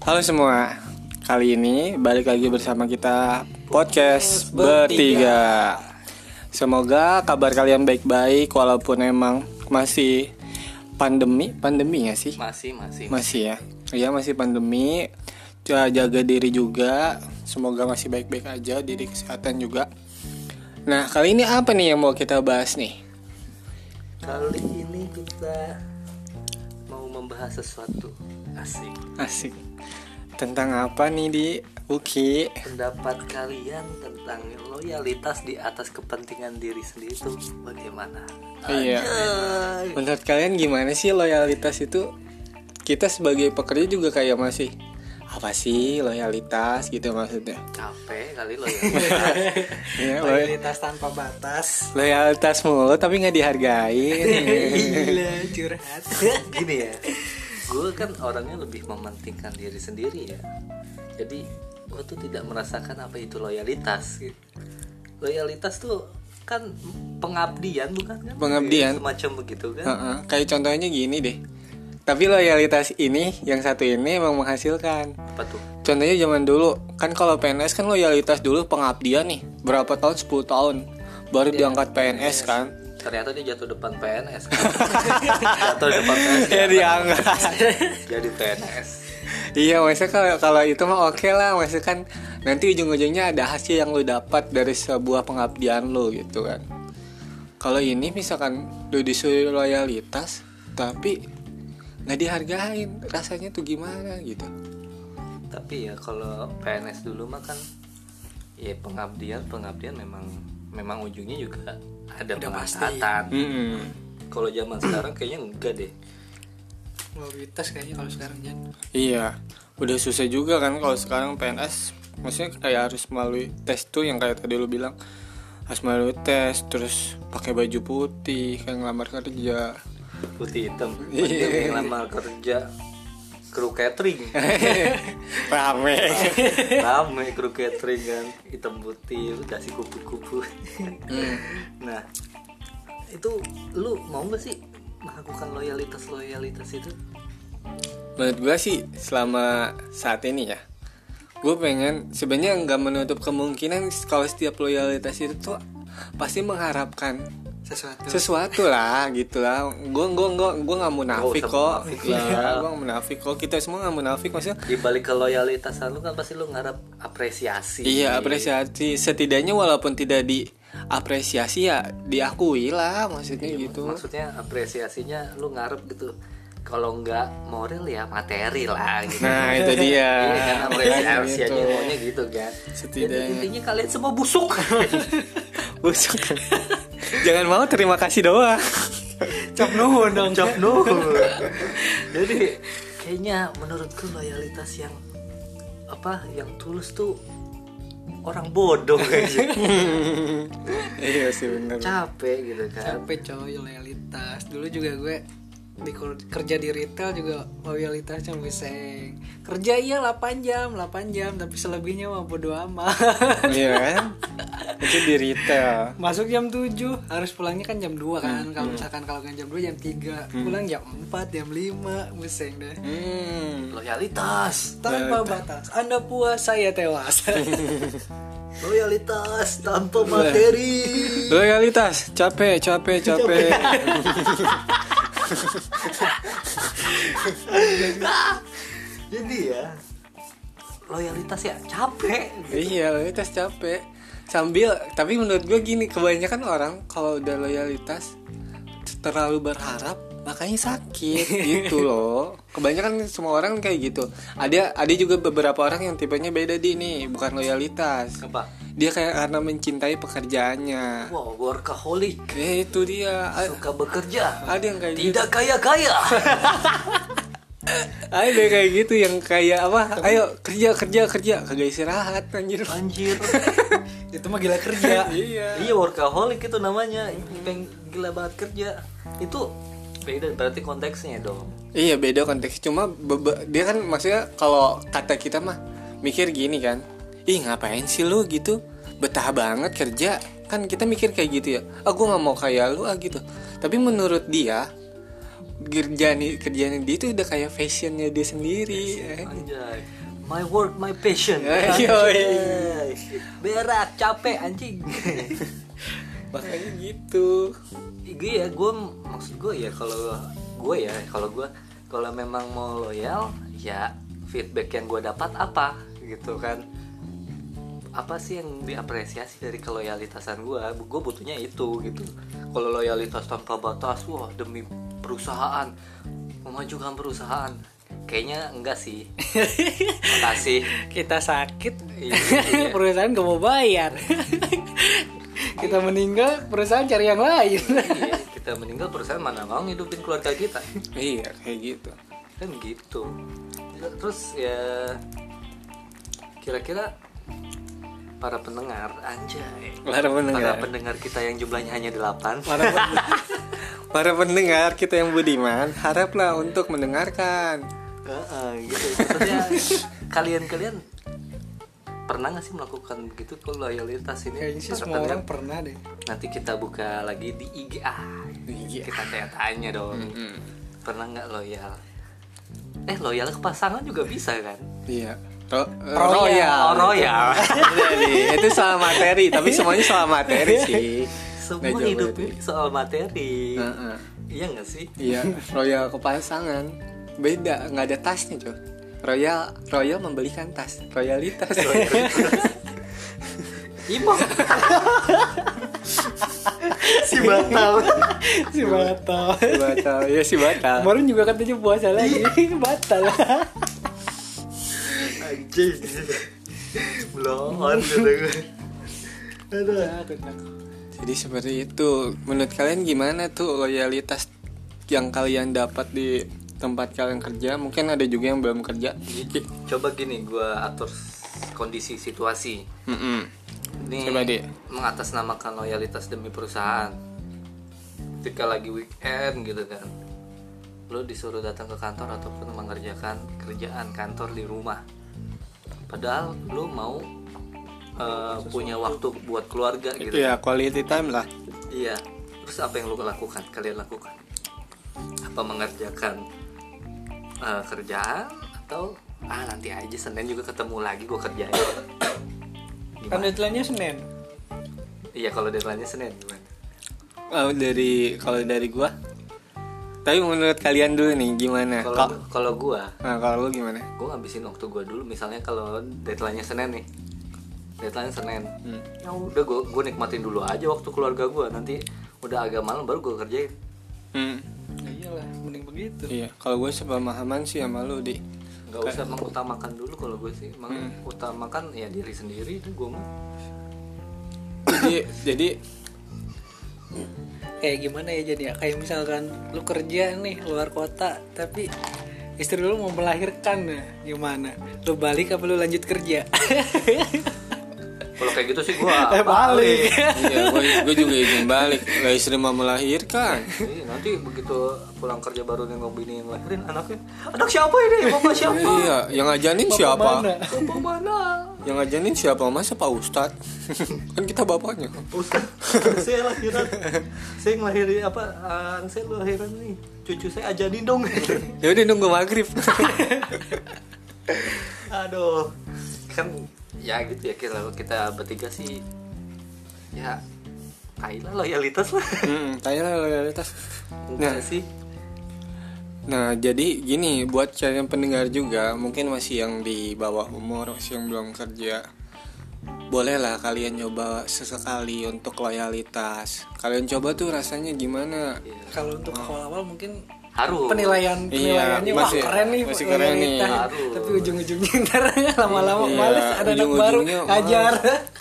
Halo semua, kali ini balik lagi bersama kita podcast bertiga. Semoga kabar kalian baik-baik walaupun emang masih pandemi, pandemi ya sih? Masih, masih. Masih ya, iya masih pandemi. Ja- Jaga diri juga, semoga masih baik-baik aja, diri kesehatan juga. Nah kali ini apa nih yang mau kita bahas nih? Kali ini kita mau membahas sesuatu asik. Asik. Tentang apa nih di Uki? Pendapat kalian tentang loyalitas di atas kepentingan diri sendiri itu bagaimana? Iya. Menurut kalian gimana sih loyalitas itu? Kita sebagai pekerja juga kayak masih apa sih loyalitas gitu maksudnya? Capek kali loyalitas. Ya, loy- loyalitas tanpa batas loyalitas mulu tapi nggak dihargain. gila curhat Gini ya, gue kan orangnya lebih mementingkan diri sendiri ya. Jadi gue tuh tidak merasakan apa itu loyalitas. gitu. Loyalitas tuh kan pengabdian bukan kan? Pengabdian. Semacam begitu kan? Heeh, kayak contohnya gini deh. Tapi loyalitas ini yang satu ini emang menghasilkan. Apa tuh? Contohnya zaman dulu kan kalau PNS kan loyalitas dulu pengabdian nih berapa tahun 10 tahun baru diangkat PNS kan. Ternyata dia jatuh depan PNS. jatuh depan PNS. Ya diangkat. Jadi PNS. Iya, maksudnya kalau kalau itu mah oke lah, maksudnya kan nanti ujung-ujungnya ada hasil yang lu dapat dari sebuah pengabdian lu gitu kan. Kalau ini misalkan lu disuruh loyalitas, tapi nggak dihargain, rasanya tuh gimana gitu. Tapi ya kalau PNS dulu mah kan ya pengabdian pengabdian memang memang ujungnya juga ada Udah pasti. pengangkatan. Mm-mm. Kalau zaman sekarang kayaknya enggak deh. loyalitas kayaknya kalau sekarang Jan Iya, udah susah juga kan kalau sekarang PNS, maksudnya kayak harus melalui tes tuh yang kayak tadi lu bilang harus melalui tes, terus pakai baju putih, kayak ngelamar kerja. Putih hitam. Iya. Dia lamar kerja kru catering. Rame. Rame kru catering kan hitam putih udah si kupu-kupu. nah, itu lu mau gak sih melakukan loyalitas loyalitas itu? Menurut gue sih selama saat ini ya Gue pengen sebenarnya nggak menutup kemungkinan kalau setiap loyalitas itu tuh pasti mengharapkan sesuatu sesuatu lah gitu lah gue gue gue gue nggak munafik kok Iya, gue nggak munafik kok kita semua nggak munafik maksudnya Di balik ke loyalitas lu kan pasti lu ngarap apresiasi. iya apresiasi setidaknya walaupun tidak diapresiasi ya diakui lah maksudnya gitu Maksudnya apresiasinya lu ngarep gitu. Kalau nggak moral ya materi lah gitu. nah itu dia Iya kan apresiasinya Gitu. maunya gitu kan. Setidaknya. Jadi intinya kalian semua busuk. busuk jangan mau terima kasih doang cap nuhun dong Cap no. Jadi kayaknya menurutku loyalitas yang apa yang tulus tuh orang bodoh kayaknya. iya sih bener Capek gitu kan. capek coy loyalitas dulu juga gue di kerja di retail juga loyalitasnya biseng kerja iya 8 jam 8 jam tapi selebihnya mah bodo amat. Iya kan? Itu di retail. Masuk jam 7 harus pulangnya kan jam 2 kan. Kalau misalkan kalau kan jam 2 jam 3 pulang jam 4 jam 5 biseng deh. Hmm. Loyalitas. tanpa batas. Anda puas saya tewas. Loyalitas tanpa materi. loyalitas. Capek capek. Capek Jadi ya loyalitas ya capek. iya loyalitas capek. Sambil tapi menurut gue gini kebanyakan orang kalau udah loyalitas terlalu berharap makanya sakit gitu loh. Kebanyakan semua orang kayak gitu. Ada ada juga beberapa orang yang tipenya beda di ini bukan loyalitas. Apa? Dia kayak karena mencintai pekerjaannya Wow, workaholic. eh itu dia Suka bekerja. ada yang kayak gitu Tidak kaya-kaya. ada kayak gitu yang kayak apa ayo kerja kerja kerja kagak istirahat anjir Anjir. itu mah gila kerja iya iya, workaholic itu namanya. Yang gila banget kerja. Itu beda berarti konteksnya dong. Iya beda konteks cuma dia kan maksudnya kalau kata kita mah mikir gini kan ih ngapain sih lu gitu betah banget kerja kan kita mikir kayak gitu ya ah gue nggak mau kayak lu ah gitu tapi menurut dia kerjaan kerjaan dia itu udah kayak fashionnya dia sendiri eh. Anjay. My work, my passion. Anjay. Berak, capek anjing. makanya gitu gue ya, gue maksud gue ya kalau gue ya, kalau gue kalau memang mau loyal, ya feedback yang gue dapat apa gitu kan? Apa sih yang diapresiasi dari keloyalitasan gue? Gue butuhnya itu gitu. Kalau loyalitas tanpa batas, wah demi perusahaan, memajukan perusahaan, kayaknya enggak sih. Makasih. kita sakit Iya, iya. perusahaan gak mau bayar kita meninggal perusahaan cari yang lain Iya, kita meninggal perusahaan mana mau ngidupin keluarga kita iya kayak gitu kan gitu terus ya kira-kira para pendengar anjay. Para para pendengar pendengar kita yang jumlahnya hanya 8 para, pen- para pendengar kita yang budiman haraplah untuk mendengarkan. Gitu. Maksudnya kalian-kalian pernah gak sih melakukan begitu kalau loyalitas ini? Kayaknya sih semua pendengar, orang pernah deh. Nanti kita buka lagi di IG ah Iya. kita tanya-tanya dong. Mm-mm. pernah nggak loyal? Eh loyal ke pasangan juga bisa kan? Iya Ro- Royal. oh royal. Jadi, itu soal materi tapi semuanya soal materi sih. Semua Nggak jauh hidup ini soal materi. Heeh. iya nggak sih? Iya, royal ke pasangan beda, nggak ada tasnya cuy. Royal, royal membelikan tas, royalitas. Imo si batal. Si batal. Si batal, ya si batal. kemarin juga katanya puasa lagi. Batal anjing belum gitu takut. Jadi seperti itu. Menurut kalian gimana tuh loyalitas yang kalian dapat di tempat kalian kerja? Mungkin ada juga yang belum kerja. coba gini gue atur kondisi situasi Mm-mm. ini Coba, Di. mengatasnamakan loyalitas demi perusahaan ketika lagi weekend gitu kan lo disuruh datang ke kantor ataupun mengerjakan kerjaan kantor di rumah padahal lo mau eh, punya waktu buat keluarga gitu Iya, quality time lah. iya. Terus apa yang lo lakukan? Kalian lakukan? Apa mengerjakan eh, kerjaan? Atau ah nanti aja senin juga ketemu lagi gue kerjain. Kan deadline-nya Senin. Iya kalau deadline-nya senin gimana? Oh, dari kalau dari gua. Tapi menurut kalian dulu nih gimana? kalau Kal- kalau gue Nah, kalau lu gimana? gue ngabisin waktu gue dulu misalnya kalau deadline-nya senin nih deadline senin Hmm. ya udah gue gue nikmatin dulu aja waktu keluarga gue nanti udah agak malam baru gue kerjain Hmm. ya iyalah mending begitu Iya, kalau gue sepemahaman sih sama lu di. nggak usah mengutamakan dulu kalau gue sih mengutamakan ya diri sendiri itu gue mah Jadi, jadi kayak gimana ya jadi ya kayak misalkan lu kerja nih luar kota tapi istri lu mau melahirkan nah gimana lu balik apa lu lanjut kerja kalau kayak gitu sih gue eh balik iya, gue, gue juga izin balik. Lah istri mau melahirkan. Iya, nanti begitu pulang kerja baru nengok bini yang lahirin anaknya anak siapa ini bapak siapa Iya, yang ngajanin siapa? mana? bapak mana Yang ngajanin siapa? Masa Pak Ustad? kan kita bapaknya. Ustaz, saya lahiran saya ngelahirin apa ah, saya lahiran nih cucu saya ajarin dong Ya udah nunggu maghrib. aduh kan ya gitu ya kita kita bertiga sih ya kailah loyalitas lah hmm, loyalitas. enggak sih Nah, jadi gini buat kalian pendengar juga, mungkin masih yang di bawah umur, masih yang belum kerja. Bolehlah kalian coba sesekali untuk loyalitas. Kalian coba tuh rasanya gimana? kalau untuk awal-awal mungkin harus penilaian penilaiannya Iya, wah masih- keren nih masih keren nih. Harus. tapi ujung-ujungnya ntar lama-lama Iya, males ada anak baru ngajar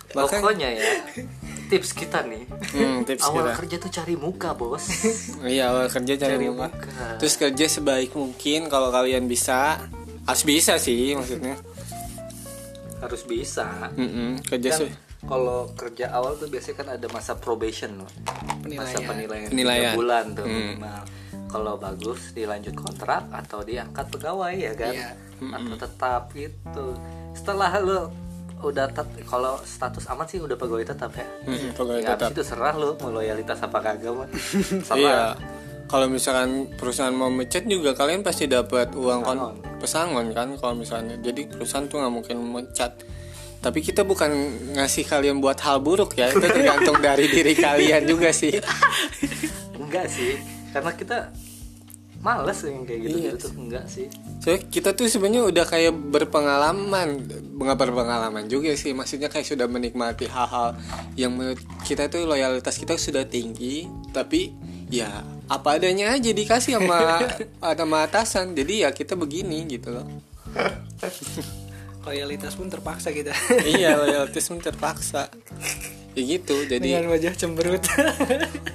Bahkan- pokoknya ya tips kita nih Hmm, tips awal kita. kerja tuh cari muka bos Iya, awal kerja cari Cari muka. muka. Terus kerja sebaik mungkin kalau kalian bisa. Harus bisa sih maksudnya. harus bisa Mm-mm, kerja kan se- kalau kerja awal tuh biasanya kan ada masa probation loh masa penilaian penilaian, bulan tuh Hmm. minimal kalau bagus dilanjut kontrak atau diangkat pegawai ya kan Iya. atau tetap gitu setelah lo udah tet- kalau status aman sih udah pegawai tetap ya. Mm, pegawai ya tetap. itu serah lo mau loyalitas apa kagak mah Iya. kalau misalkan perusahaan mau mecat juga kalian pasti dapat uang kon pesangon. kan kalau misalnya. Jadi perusahaan tuh nggak mungkin mecat tapi kita bukan ngasih kalian buat hal buruk ya itu tergantung dari diri kalian juga sih. Enggak sih karena kita males yang kayak gitu Iya. gitu tuh enggak sih Soalnya kita tuh sebenarnya udah kayak berpengalaman, nggak berpengalaman juga sih. Maksudnya kayak sudah menikmati hal-hal yang menurut kita tuh loyalitas kita sudah tinggi, tapi ya apa adanya aja dikasih sama sama atasan. Jadi ya kita begini gitu loh. loyalitas pun terpaksa kita iya loyalitas pun terpaksa. Ya gitu. Jadi dengan wajah cemberut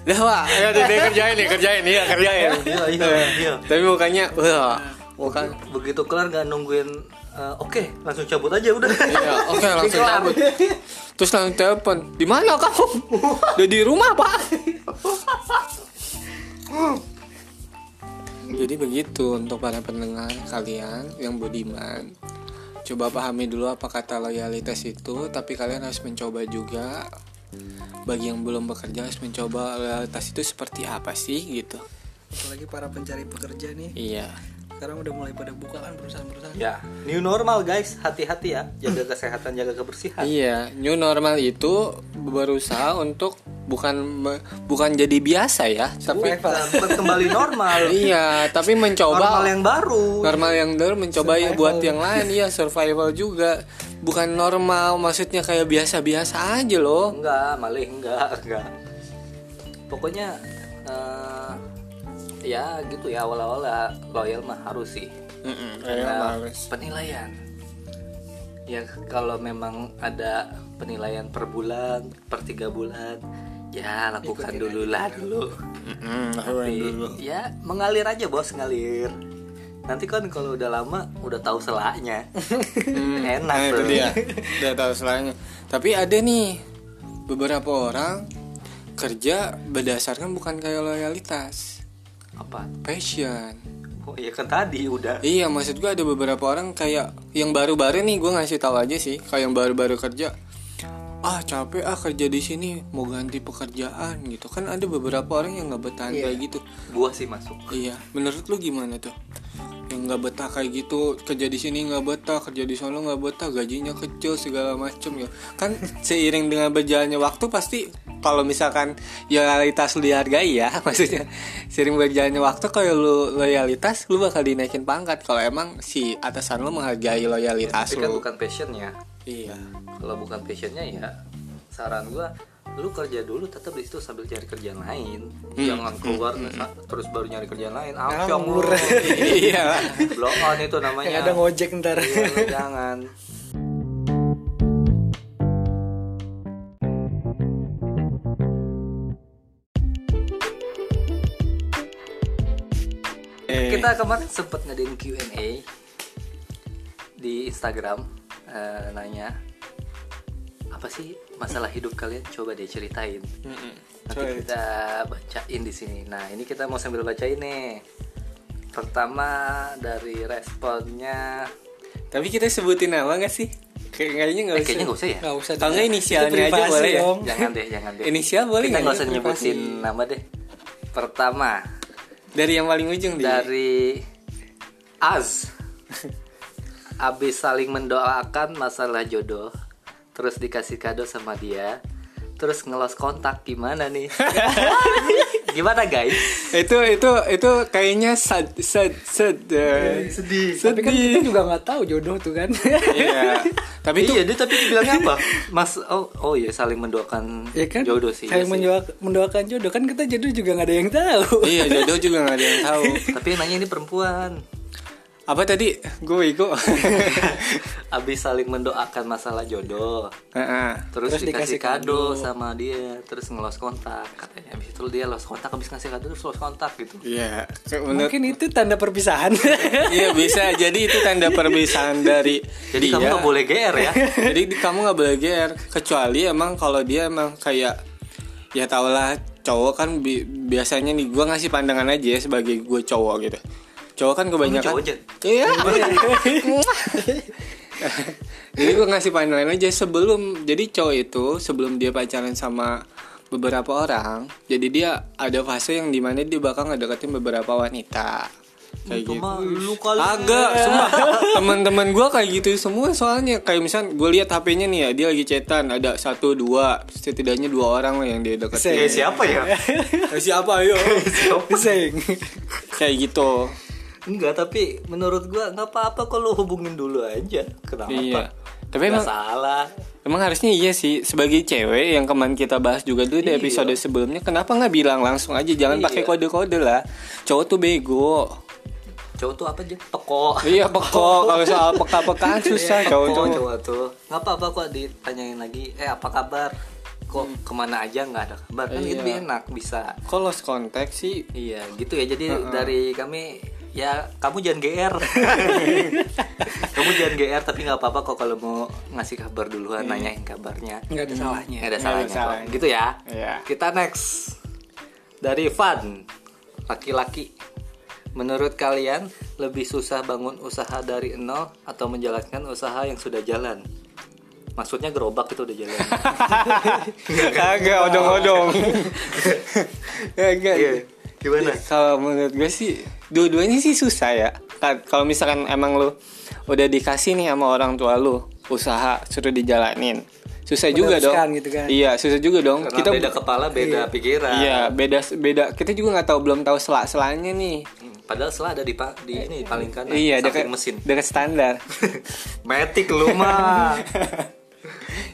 Dah deh, deh, kerjain nih, kerjain nih, ya kerjain. Iya, iya, iya. Tapi mukanya, wah, bukan. begitu kelar nggak nungguin eh, oke langsung cabut aja udah Iya, oke langsung cabut. Terus langsung telepon. Di mana kamu? Udah di rumah, Pak. Jadi begitu untuk para pendengar kalian yang budiman. Coba pahami dulu apa kata loyalitas itu, tapi kalian harus mencoba juga. Bagi yang belum bekerja harus mencoba loyalitas itu seperti apa sih gitu. apalagi para pencari pekerja nih Iya. Sekarang udah mulai pada buka kan perusahaan-perusahaan. Ya new normal guys. Hati-hati ya. Jaga kesehatan jaga kebersihan. Iya, new normal itu berusaha untuk bukan me- bukan jadi biasa ya, tapi kembali normal. Iya, tapi mencoba normal yang baru. Normal yang dulu mencoba ya buat yang lain. Iya survival juga. Bukan normal maksudnya kayak biasa-biasa aja loh. Enggak malih enggak enggak. Pokoknya eh, ya gitu ya awal-awal ya, loyal mah harus sih. Karena penilaian. Ya kalau memang ada penilaian per bulan per tiga bulan ya lakukan dulu lah dulu. Tapi, ya mengalir aja bos ngalir. Nanti kan kalau udah lama udah tahu selaknya enak Nah itu tuh. dia. Udah tahu selainnya Tapi ada nih Beberapa orang Kerja berdasarkan bukan kayak loyalitas apa? Passion. Oh iya kan tadi udah. Iya maksud gue ada beberapa orang kayak Yang baru-baru nih gue ngasih tahu aja sih Kayak yang baru-baru kerja. Ah capek ah kerja di sini Mau ganti pekerjaan gitu. Kan ada beberapa orang yang nggak bertahan kayak gitu. Gua sih masuk. Iya menurut lu gimana tuh yang nggak betah kayak gitu kerja di sini nggak betah kerja di sana nggak betah gajinya kecil segala macem ya. Kan seiring dengan berjalannya waktu pasti kalau misalkan loyalitas lu dihargai ya. Maksudnya seiring berjalannya waktu kalau lu loyalitas lu bakal dinaikin pangkat. Kalau emang si atasan lu menghargai loyalitas tapi kan lu. bukan passionnya. Iya. Kalau bukan passionnya ya saran gua lu kerja dulu tetap di situ sambil cari kerjaan lain. Jangan keluar terus baru nyari kerjaan lain. Amsyong lu. Iya. Blow on itu namanya. Yang ada ngojek ntar. Iya, jangan. Kita kemarin sempat ngadain Q&A di Instagram eh, nanya apa sih masalah hidup kalian? Coba deh ceritain. Nanti kita bacain di sini. Nah ini kita mau sambil bacain nih. Pertama dari responnya. Tapi kita sebutin nama gak sih? Kayak- kayaknya nggak eh, usah. kayaknya nggak usah ya? Nggak usah Kalau nggak inisialnya aja boleh ya? jangan deh jangan deh. Inisial boleh kita nggak? nggak usah nyebutin nama deh. Pertama. Dari yang paling ujung dari Az. Abis saling mendoakan masalah jodoh terus dikasih kado sama dia terus ngelos kontak gimana nih? Gimana guys? Itu itu itu kayaknya sad sad sad eh, sedih. tapi kan sedih kita juga nggak tahu jodoh tuh kan? Iya. Tapi itu iya dia tapi bilangnya apa? Mas oh oh iya saling mendoakan ya kan? jodoh sih iya sih. mendoakan, mendoakan jodoh. Kan kita jodoh juga nggak ada yang tahu. Iya jodoh juga nggak ada yang tahu. Tapi yang nanya ini perempuan apa tadi? Gue ego abis saling mendoakan masalah jodoh. Heeh. terus, Terus dikasih, dikasih kado, kado. sama dia terus ngelos kontak. Katanya habis itu dia los kontak habis ngasih kado terus los kontak gitu. Iya. Kayak menurut mungkin itu tanda perpisahan. Iya bisa. Jadi itu tanda perpisahan dari jadi kamu dia. nggak boleh gr ya? Jadi di- kamu nggak boleh GR kecuali emang kalau dia emang kayak ya tau lah cowok kan bi- biasanya nih gue ngasih pandangan aja ya sebagai gue cowok gitu cowok kan kebanyakan. cowok, Jan? iya. Jadi gue ngasih pandangan aja sebelum jadi cowok itu sebelum dia pacaran sama beberapa orang jadi dia ada fase yang di mana dia bakal ngedeketin beberapa wanita. Kayak gitu. lu kali agak sumpah. Teman-teman gue kayak gitu semua soalnya kayak misal gue lihat HP-nya nih ya dia lagi chatan ada satu dua setidaknya dua orang lah yang dia deketin. Siapa ya? Siapa ayo. Sing. kayak gitu Enggak, tapi menurut gua nggak apa-apa kalau hubungin dulu aja. Kenapa? iya tapi Nggak emang salah. Emang harusnya iya sih sebagai cewek yang kemarin kita bahas juga dulu di Iya. episode sebelumnya kenapa nggak bilang langsung aja jangan Iya. pakai kode-kode lah cowok tuh bego Cowok tuh apa aja? Peko. iya peko kalau soal peka-pekaan susah cowok Peko tuh cowok tuh. Nggak apa-apa kok ditanyain lagi. Eh apa kabar? Kok ke mana aja nggak ada kabar? Kan Iya. lebih enak bisa. kalau contact sih Iya gitu ya. Jadi dari kami ya kamu jangan GR. kamu jangan GR tapi nggak apa-apa kok kalau mau ngasih kabar duluan nanyain kabarnya. Nggak ada salahnya. Nggak ada Nggak ada salahnya. salahnya. Gitu ya. Iya. Kita next dari Van laki-laki. Menurut kalian lebih susah bangun usaha dari nol atau menjalankan usaha yang sudah jalan? Maksudnya gerobak itu udah jalan. kagak odong-odong kagak Iya. Gimana? kalau menurut gue sih dua-duanya sih susah ya Ka- kalau misalkan emang lu udah dikasih nih sama orang tua lu usaha suruh dijalanin susah juga dong gitu kan. iya susah juga dong Karena kita beda kepala, beda pikiran. iya beda beda kita juga nggak tahu belum tahu selak-selanya nih Hmm, Padahal setelah ada di, pa- di ini paling kanan iya samping dekat mesin. dekat standar Matic lu mah.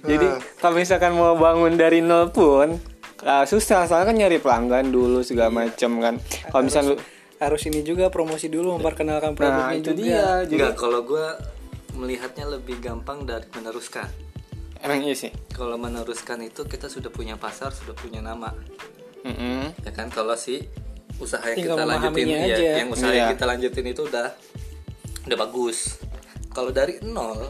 jadi kalau misalkan mau bangun dari nol pun ah, susah soalnya kan nyari pelanggan dulu segala macam kan kalau misalnya lu Harus ini juga promosi dulu memperkenalkan nah produknya itu juga. dia jadi Enggak, kalau gue melihatnya lebih gampang dari meneruskan. emang iya sih Kalau meneruskan itu kita sudah punya pasar, sudah punya nama. Mm-mm. Ya kan kalau si usaha yang Tinggal kita lanjutin ya, aja. yang usaha yang Iya. kita lanjutin itu udah udah bagus. Kalau dari nol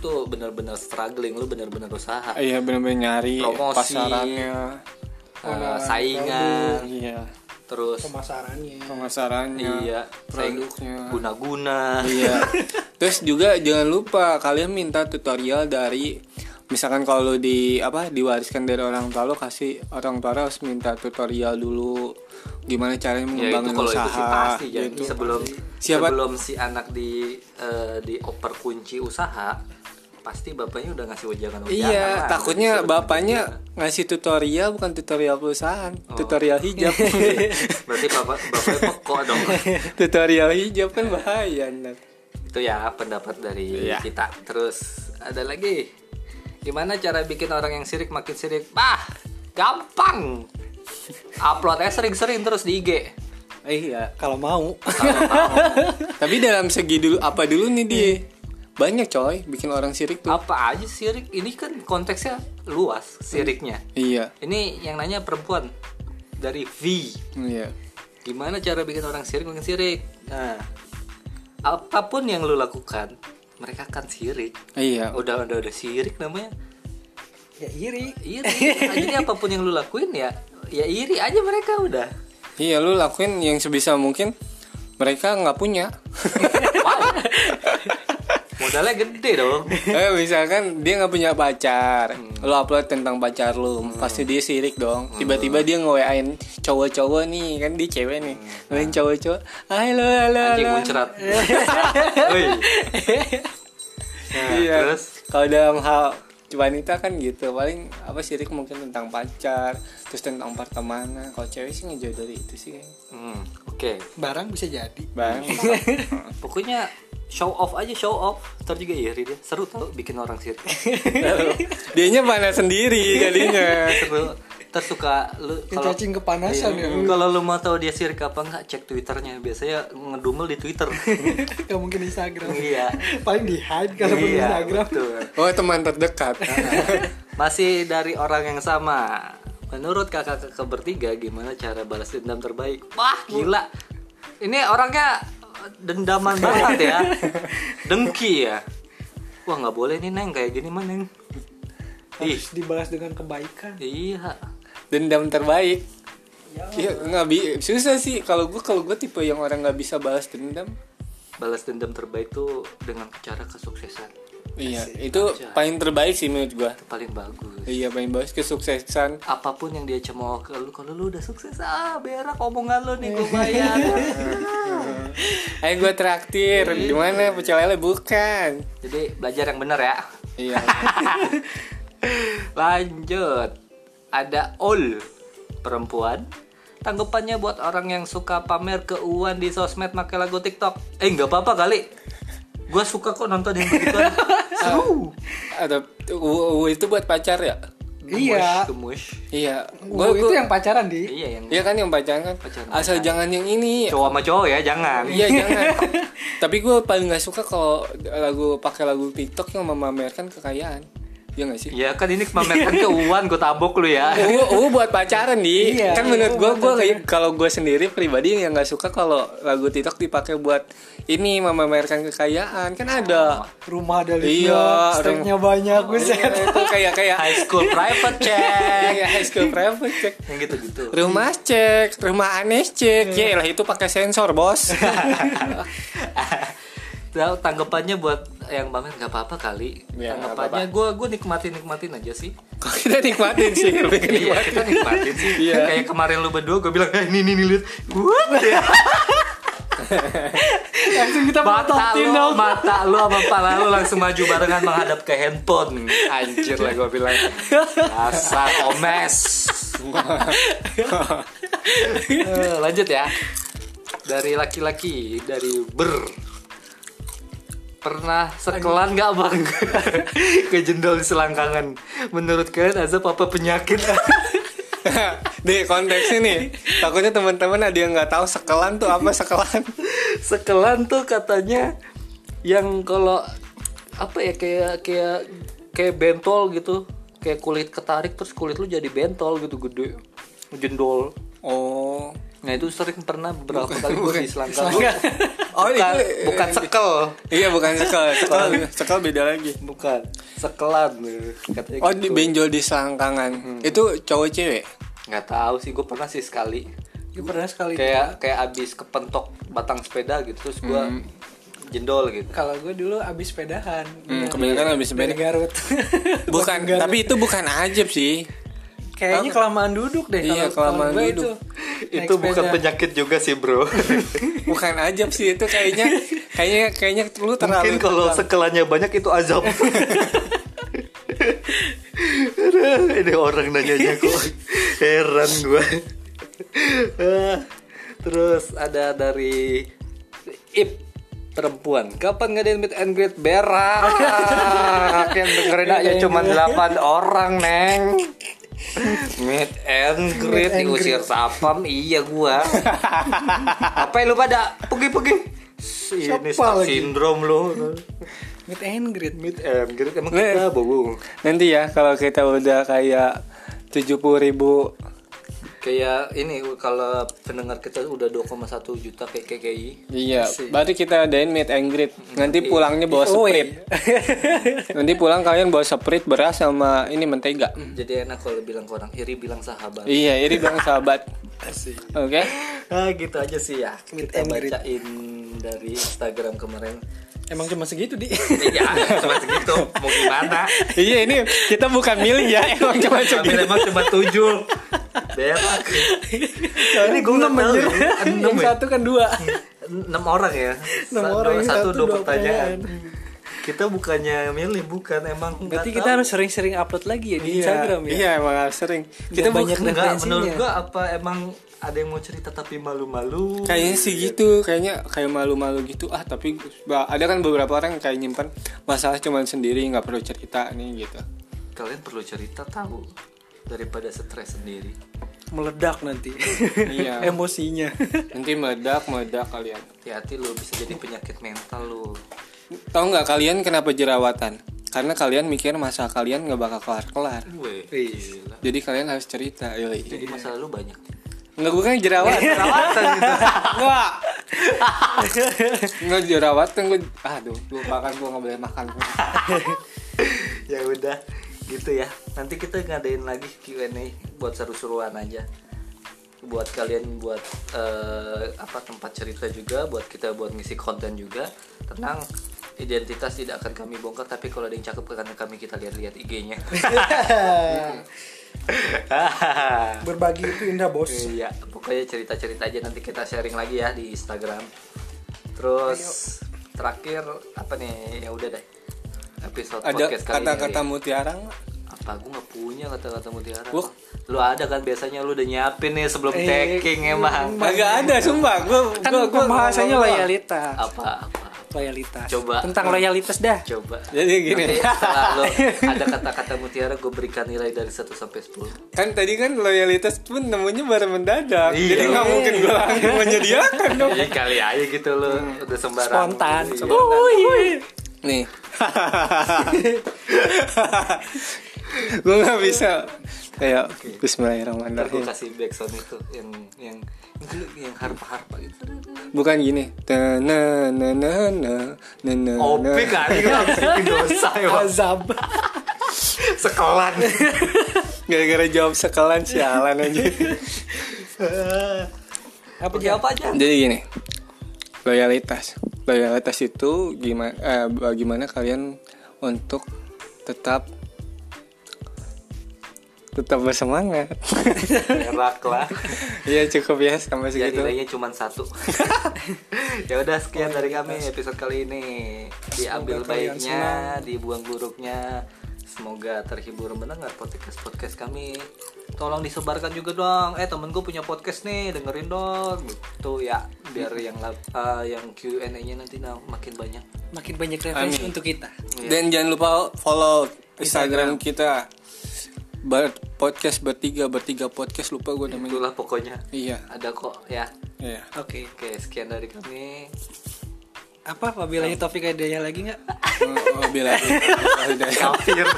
itu benar-benar struggling, lu benar-benar usaha. Iya bener-bener nyari Promosi. pasarannya. Eh, saingan, Iya. terus Pemasarannya. Pemasarannya. iya, Produknya. guna-guna. Iya. Terus juga jangan lupa kalian minta tutorial dari misalkan kalau di apa diwariskan dari orang tua lo kasih orang tua lo harus minta tutorial dulu gimana caranya Ya itu mengembangkan kalau itu usaha sih pasti jadi gitu. sebelum Siapa- sebelum si anak di eh, dioper kunci usaha pasti bapaknya udah ngasih ujangan ujangan Iya, takutnya bapaknya ngasih tutorial bukan tutorial perusahaan, Oh. tutorial hijab. berarti bapak bapaknya pekok dong tutorial hijab kan bahaya ntar. itu ya pendapat dari Iya. kita terus ada lagi gimana cara bikin orang yang sirik makin sirik bah gampang upload aja sering-sering terus di IG Iya. Kalau mau. Tapi dalam segi dulu apa dulu nih dia? Banyak coy bikin orang sirik tuh. apa aja sirik ini kan konteksnya luas siriknya Iya. ini yang nanya perempuan dari V Iya. gimana cara bikin orang sirik makin sirik nah apa pun yang lu lakukan mereka akan sirik Iya. udah udah udah sirik namanya ya iri. iri jadi apa pun yang lu lakuin ya ya iri aja mereka udah Iya lu lakuin yang sebisa mungkin mereka nggak punya. modalnya gede dong. Eh misalkan dia nggak punya pacar, lu upload tentang pacar lu, pasti dia sirik dong. Tiba-tiba dia nge-WA-in cowok-cowok nih, kan dia cewek nih, nge cowok-cowok, halo halo anjing halo. muncrat. Iya. terus? Kalau dalam hal wanita kan gitu, paling apa sirik mungkin tentang pacar, terus tentang pertemanan. Kalau cewek sih ngejodoh itu sih kayaknya. hmm, oke Barang bisa jadi. Bang. pokoknya show off aja show off ntar juga iri dia seru tau bikin orang sirik Dianya panas sendiri kalinya. seru ntar suka lu kalau cacing kepanasan ya. kalau lu mau tahu dia sirik apa enggak cek twitternya. Biasanya ngedumel di twitter. Gak mungkin Instagram. iya. Paling di hide kalau iya Instagram. betul. Oh teman terdekat. masih dari orang yang sama. Menurut kakak-kakak bertiga gimana cara balas dendam terbaik? Wah gila. Ini orangnya dendaman banget ya. Dengki ya. Wah nggak boleh nih neng. Kayak gini mah neng. Ih. Harus dibalas dengan kebaikan. iya Dendam terbaik. Iya nggak bi susah sih. Kalau gue kalau gue tipe yang orang nggak bisa balas dendam. balas dendam terbaik tuh dengan cara kesuksesan. Iya itu paling terbaik sih menurut gua. Itu paling bagus. Iya paling bagus kesuksesan. Apa pun yang dia cemooh ke lu kalau lu udah sukses ah berak omongan lu nih gue bayar. Ayo gua traktir. Di mana? Pecel lele bukan. Jadi belajar yang benar ya. Iya. Lanjut ada ol perempuan. Tanggapannya buat orang yang suka pamer keuangan di sosmed pakai lagu TikTok. Eh nggak apa-apa kali. Gue suka kok nonton yang begitu seru. Ada itu buat pacar ya? Iya. gemus iya. Gua, gua, itu yang pacaran di. iya yang iya kan yang pacaran kan? Pacaran. asal jangan yang ini. Cowok sama cowok ya jangan. Iya jangan. Tapi gue paling nggak suka kalau lagu pakai lagu TikTok yang memamerkan kekayaan. Iya nggak sih? ya kan ini memamerkan keuangan gue tabok lu ya Oh, buat pacaran di. Iya, kan menurut gue, gue kalau gue sendiri pribadi yang nggak suka kalau lagu TikTok dipakai buat ini memamerkan kekayaan. Kan ada. Rumah ada Iya, stepnya banyak, gue Iya, itu kayak kayak high school private check kayak high school private check. yang gitu-gitu Rumah cek, rumah aneh cek. Ya lah itu pakai sensor bos. Tanggapannya buat yang pamer nggak apa-apa kali. Ya, tanggapannya gue gue nikmatin nikmatin aja sih. Kok kita nikmatin sih? Lebih ke Iya nikmatin. kita nikmatin sih. Iya. Kayak kemarin lu berdua gue bilang eh ini nih nih lihat. What? Langsung kita mata lu dong. mata lu sama kepala lu langsung maju barengan menghadap ke handphone. Anjir lah gue bilang. Asal omes. Eh, lanjut ya. Dari laki-laki dari ber pernah sekelan nggak bang? Kejendol di selangkangan. Menurut kalian azab apa penyakit? Di konteksnya nih, takutnya teman-teman ada yang nggak tahu sekelan tuh apa sekelan. sekelan tuh katanya yang kalau apa ya kayak kayak kayak bentol gitu. Kayak kulit ketarik terus kulit lu jadi bentol gitu gede. Jendol. Oh. nah itu sering pernah beberapa kali gue di selangkangan Oh, bukan, itu- bukan sekel Iya bukan sekel, sekel, sekel beda lagi. bukan sekelan katanya Oh gitu. di benjol di selangkangan. Itu cowok cewek. nggak tahu sih gue pernah sih sekali Gue pernah sekali. kayak kayak abis kepentok batang sepeda gitu terus gue jendol gitu Kalau gue dulu abis sepedahan. Hmm, kebanyakan habis Dari sepeda. Garut. Bukan, Garut. tapi itu bukan ajab sih. Kayaknya kelamaan duduk deh. Iya, kalau- kelamaan duduk. naik itu bukan penyakit juga sih bro Bukan ajab sih itu kayaknya kayaknya kayaknya lu terlalu Mungkin kalau sekelannya banyak itu azab. Ini orang nanyanya kok heran gue. Terus ada dari Ip perempuan. Kapan ngadain meet and greet berak? Yang dengerin aja cuma 8 orang, Neng. Meet and greet diusir sapam iya gua. Apa lu pada? Pergi-pergi. Ini Siapa lagi? sindrom lo. Meet and greet. Meet and greet emang kita bobo. nanti ya kalau kita udah kayak 70 ribu Kayak ini kalau pendengar kita udah 2,1 juta kayak KKI. Iya, baru kita adain meet and greet. Nanti pulangnya bawa Oh, sprite. Nanti pulang kalian bawa sprite, beras sama ini mentega. Jadi enak kalau bilang ke orang iri bilang sahabat. Iya, ini bilang sahabat. Oke. Ah gitu aja sih ya. Meet Kita and greet. bacain dari Instagram kemarin. Emang cuma segitu di. Iya, cuma segitu. Mau gimana? Iya, ini kita bukan milih ya, emang cuma Kami segitu. emang cuma tujuh. Berak. ini gue nggak tahu. Enam Yang ya? satu kan dua. enam orang ya. Enam orang, satu, satu dua dua pertanyaan. Kita bukannya milih, bukan emang. Berarti tahu. kita harus sering-sering upload lagi ya di Iya, Instagram ya. Iya, emang harus sering. Kita banyak bukan Enggak, menurut gua apa emang ada yang mau cerita tapi malu-malu? kayaknya sih gitu, kayaknya kayak malu-malu gitu. Ah, tapi ada kan beberapa orang yang kayak nyimpan masalah cuman sendiri, nggak perlu cerita nih gitu. Kalian perlu cerita tahu daripada stres sendiri. Meledak nanti. Iya. Emosinya. Nanti meledak, meledak kalian. Hati-hati lu bisa jadi penyakit mental lu. Tahu nggak kalian kenapa jerawatan? Karena kalian mikir masa kalian nggak bakal kelar-kelar. Weh, gila. Jadi kalian harus cerita, yoi. Jadi masalah lu banyak. Nggak bukan jerawatan. Perawatan gitu. Nggak. Nggak jerawatan gue. Aduh, gue makan gue nggak boleh makan. ya udah gitu ya. Nanti kita ngadain lagi Q&A buat seru-seruan aja. Buat kalian buat eh, apa tempat cerita juga, buat kita buat ngisi konten juga. Tenang identitas tidak akan kami bongkar tapi kalau ada yang cakep akan kami kita lihat-lihat IG-nya Berbagi itu indah bos. iya pokoknya cerita-cerita aja nanti kita sharing lagi ya di Instagram. Terus terakhir apa nih? Ya udah deh. Episode ada podcast kali kata-kata ini mutiara nggak? apa? Gue nggak punya kata-kata mutiara. Gua- lu ada kan? Biasanya lu udah nyiapin nih sebelum Eh, taking emang. Agak ada sumpah. Gue Kan pembahasannya loyalitas. apa apa Loyalitas. Coba. Tentang loyalitas dah. coba Jadi gini. Nanti setelah lu ada kata-kata mutiara gue berikan nilai dari 1 sampai 10 kan tadi kan loyalitas pun nemunya baru mendadak Iya. jadi nggak mungkin gue langsung menyediakan dong ya kali aja gitu lu udah sembarang Spontan. Iya. Uy. nih gue nggak bisa kayak Ntar gue Bismillahirrahmanirrahim kasih backsound itu yang yang yang harpa-harpa gitu. Bukan gini. Na na na na na na na. Opi kali langsung dosa ya. Azab. sekolah gara-gara jawab sekelan sialan aja. Apa jawab aja. Jadi gini. Loyalitas. Loyalitas itu gimana eh, bagaimana kalian untuk tetap tetap bersemangat. Merak lah. Iya cukup ya sampai ya segitu. nilainya cuma satu. Ya udah sekian dari kami episode kali ini. Diambil Semoga baiknya dibuang buruknya. Semoga terhibur mendengar podcast podcast kami. Tolong disebarkan juga dong. Eh temen gue punya podcast nih dengerin dong. Gitu ya. Biar yang lab- eh, yang Q&A nya nanti nah, makin banyak. Makin banyak referensi Amin. untuk kita. Dan jangan lupa follow Instagram kita Ber podcast bertiga bertiga podcast lupa gue namanya. itulah pokoknya Iya. ada kok ya Iya. Oke. oke sekian dari kami Apa wabillahi taufik hidayah lagi nggak? Oh, bila kafir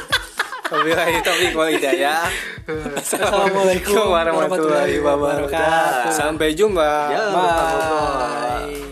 Bila topik wal hidayah. Assalamualaikum warahmatullahi wabarakatuh. Sampai jumpa. ya ngobrol